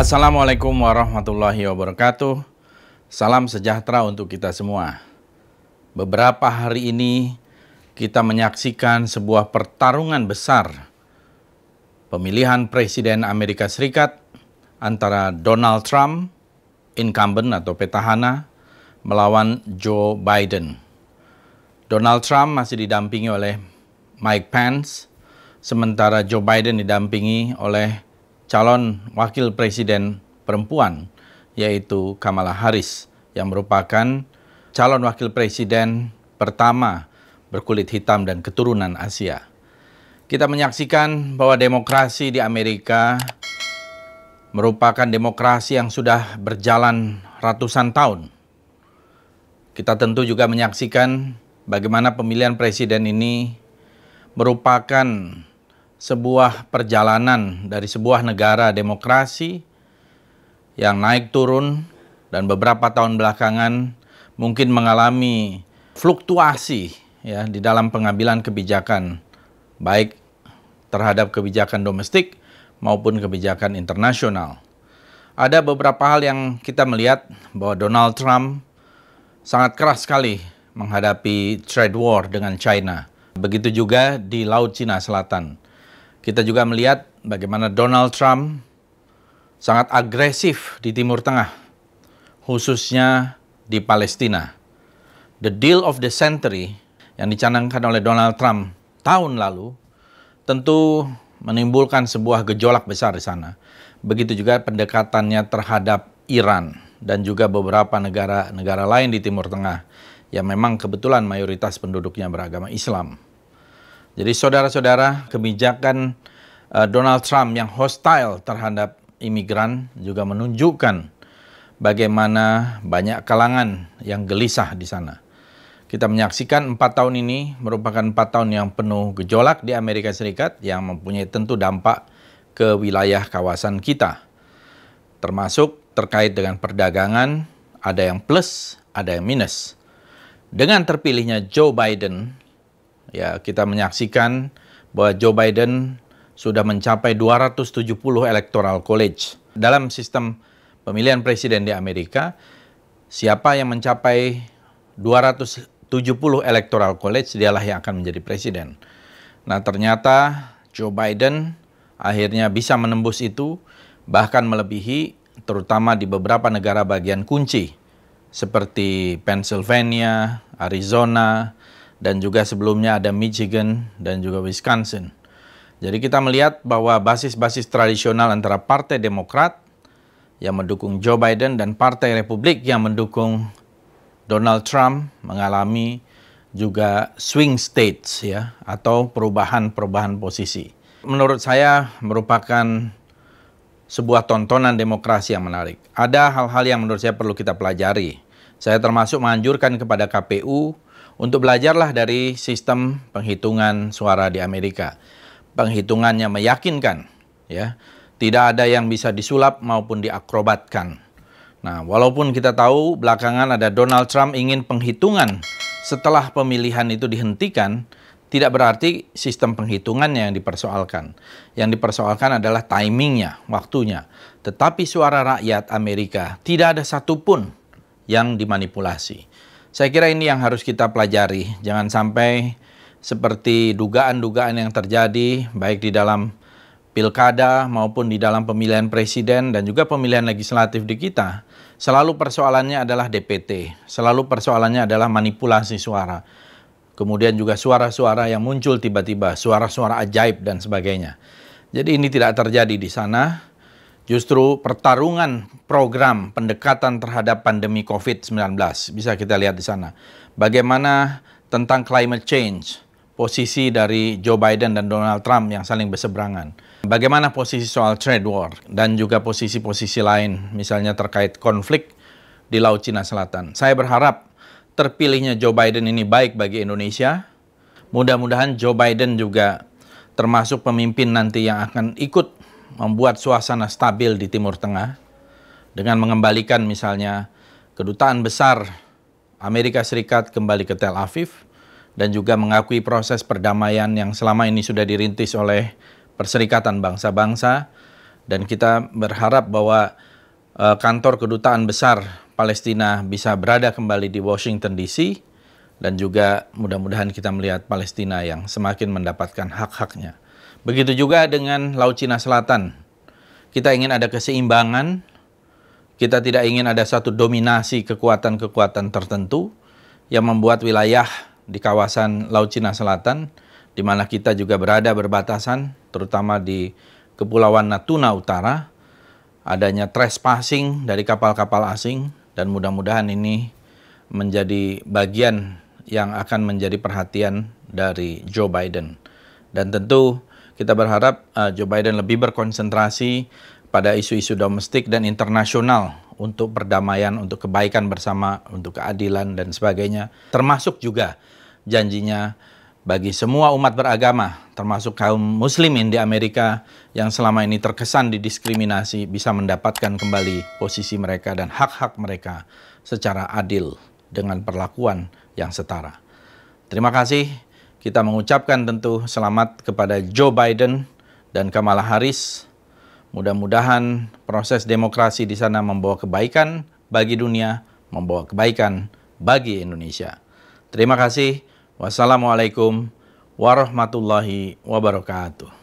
Assalamualaikum warahmatullahi wabarakatuh. Salam sejahtera untuk kita semua. Beberapa hari ini kita menyaksikan sebuah pertarungan besar pemilihan presiden Amerika Serikat antara Donald Trump, incumbent atau petahana, melawan Joe Biden. Donald Trump masih didampingi oleh Mike Pence, sementara Joe Biden didampingi oleh calon wakil presiden perempuan yaitu Kamala Harris yang merupakan calon wakil presiden pertama berkulit hitam dan keturunan Asia. Kita menyaksikan bahwa demokrasi di Amerika merupakan demokrasi yang sudah berjalan ratusan tahun. Kita tentu juga menyaksikan bagaimana pemilihan presiden ini merupakan sebuah perjalanan dari sebuah negara demokrasi yang naik turun dan beberapa tahun belakangan mungkin mengalami fluktuasi ya di dalam pengambilan kebijakan baik terhadap kebijakan domestik maupun kebijakan internasional. Ada beberapa hal yang kita melihat bahwa Donald Trump sangat keras sekali menghadapi trade war dengan China. Begitu juga di Laut Cina Selatan. Kita juga melihat bagaimana Donald Trump sangat agresif di Timur Tengah, khususnya di Palestina. The deal of the century yang dicanangkan oleh Donald Trump tahun lalu tentu menimbulkan sebuah gejolak besar di sana. Begitu juga pendekatannya terhadap Iran dan juga beberapa negara-negara lain di Timur Tengah yang memang kebetulan mayoritas penduduknya beragama Islam. Jadi saudara-saudara, kebijakan uh, Donald Trump yang hostile terhadap imigran juga menunjukkan bagaimana banyak kalangan yang gelisah di sana. Kita menyaksikan empat tahun ini merupakan empat tahun yang penuh gejolak di Amerika Serikat yang mempunyai tentu dampak ke wilayah kawasan kita. Termasuk terkait dengan perdagangan, ada yang plus, ada yang minus. Dengan terpilihnya Joe Biden ya kita menyaksikan bahwa Joe Biden sudah mencapai 270 electoral college. Dalam sistem pemilihan presiden di Amerika, siapa yang mencapai 270 electoral college dialah yang akan menjadi presiden. Nah, ternyata Joe Biden akhirnya bisa menembus itu bahkan melebihi terutama di beberapa negara bagian kunci seperti Pennsylvania, Arizona, dan juga sebelumnya ada Michigan dan juga Wisconsin. Jadi kita melihat bahwa basis-basis tradisional antara Partai Demokrat yang mendukung Joe Biden dan Partai Republik yang mendukung Donald Trump mengalami juga swing states ya atau perubahan-perubahan posisi. Menurut saya merupakan sebuah tontonan demokrasi yang menarik. Ada hal-hal yang menurut saya perlu kita pelajari. Saya termasuk menganjurkan kepada KPU untuk belajarlah dari sistem penghitungan suara di Amerika. Penghitungannya meyakinkan, ya. Tidak ada yang bisa disulap maupun diakrobatkan. Nah, walaupun kita tahu belakangan ada Donald Trump ingin penghitungan setelah pemilihan itu dihentikan, tidak berarti sistem penghitungannya yang dipersoalkan. Yang dipersoalkan adalah timingnya, waktunya. Tetapi suara rakyat Amerika tidak ada satupun yang dimanipulasi. Saya kira ini yang harus kita pelajari. Jangan sampai seperti dugaan-dugaan yang terjadi baik di dalam pilkada maupun di dalam pemilihan presiden dan juga pemilihan legislatif di kita. Selalu persoalannya adalah DPT, selalu persoalannya adalah manipulasi suara. Kemudian juga suara-suara yang muncul tiba-tiba, suara-suara ajaib dan sebagainya. Jadi ini tidak terjadi di sana justru pertarungan program pendekatan terhadap pandemi COVID-19 bisa kita lihat di sana. Bagaimana tentang climate change, posisi dari Joe Biden dan Donald Trump yang saling berseberangan. Bagaimana posisi soal trade war dan juga posisi-posisi lain misalnya terkait konflik di Laut Cina Selatan. Saya berharap terpilihnya Joe Biden ini baik bagi Indonesia. Mudah-mudahan Joe Biden juga termasuk pemimpin nanti yang akan ikut membuat suasana stabil di Timur Tengah dengan mengembalikan misalnya kedutaan besar Amerika Serikat kembali ke Tel Aviv dan juga mengakui proses perdamaian yang selama ini sudah dirintis oleh Perserikatan Bangsa-Bangsa dan kita berharap bahwa uh, kantor kedutaan besar Palestina bisa berada kembali di Washington DC dan juga mudah-mudahan kita melihat Palestina yang semakin mendapatkan hak-haknya. Begitu juga dengan Laut Cina Selatan. Kita ingin ada keseimbangan, kita tidak ingin ada satu dominasi kekuatan-kekuatan tertentu yang membuat wilayah di kawasan Laut Cina Selatan, di mana kita juga berada berbatasan, terutama di Kepulauan Natuna Utara, adanya trespassing dari kapal-kapal asing, dan mudah-mudahan ini menjadi bagian yang akan menjadi perhatian dari Joe Biden. Dan tentu kita berharap uh, Joe Biden lebih berkonsentrasi pada isu-isu domestik dan internasional untuk perdamaian, untuk kebaikan bersama, untuk keadilan dan sebagainya. Termasuk juga janjinya bagi semua umat beragama, termasuk kaum muslimin di Amerika yang selama ini terkesan didiskriminasi bisa mendapatkan kembali posisi mereka dan hak-hak mereka secara adil dengan perlakuan yang setara. Terima kasih. Kita mengucapkan tentu selamat kepada Joe Biden dan Kamala Harris. Mudah-mudahan proses demokrasi di sana membawa kebaikan bagi dunia, membawa kebaikan bagi Indonesia. Terima kasih. Wassalamualaikum warahmatullahi wabarakatuh.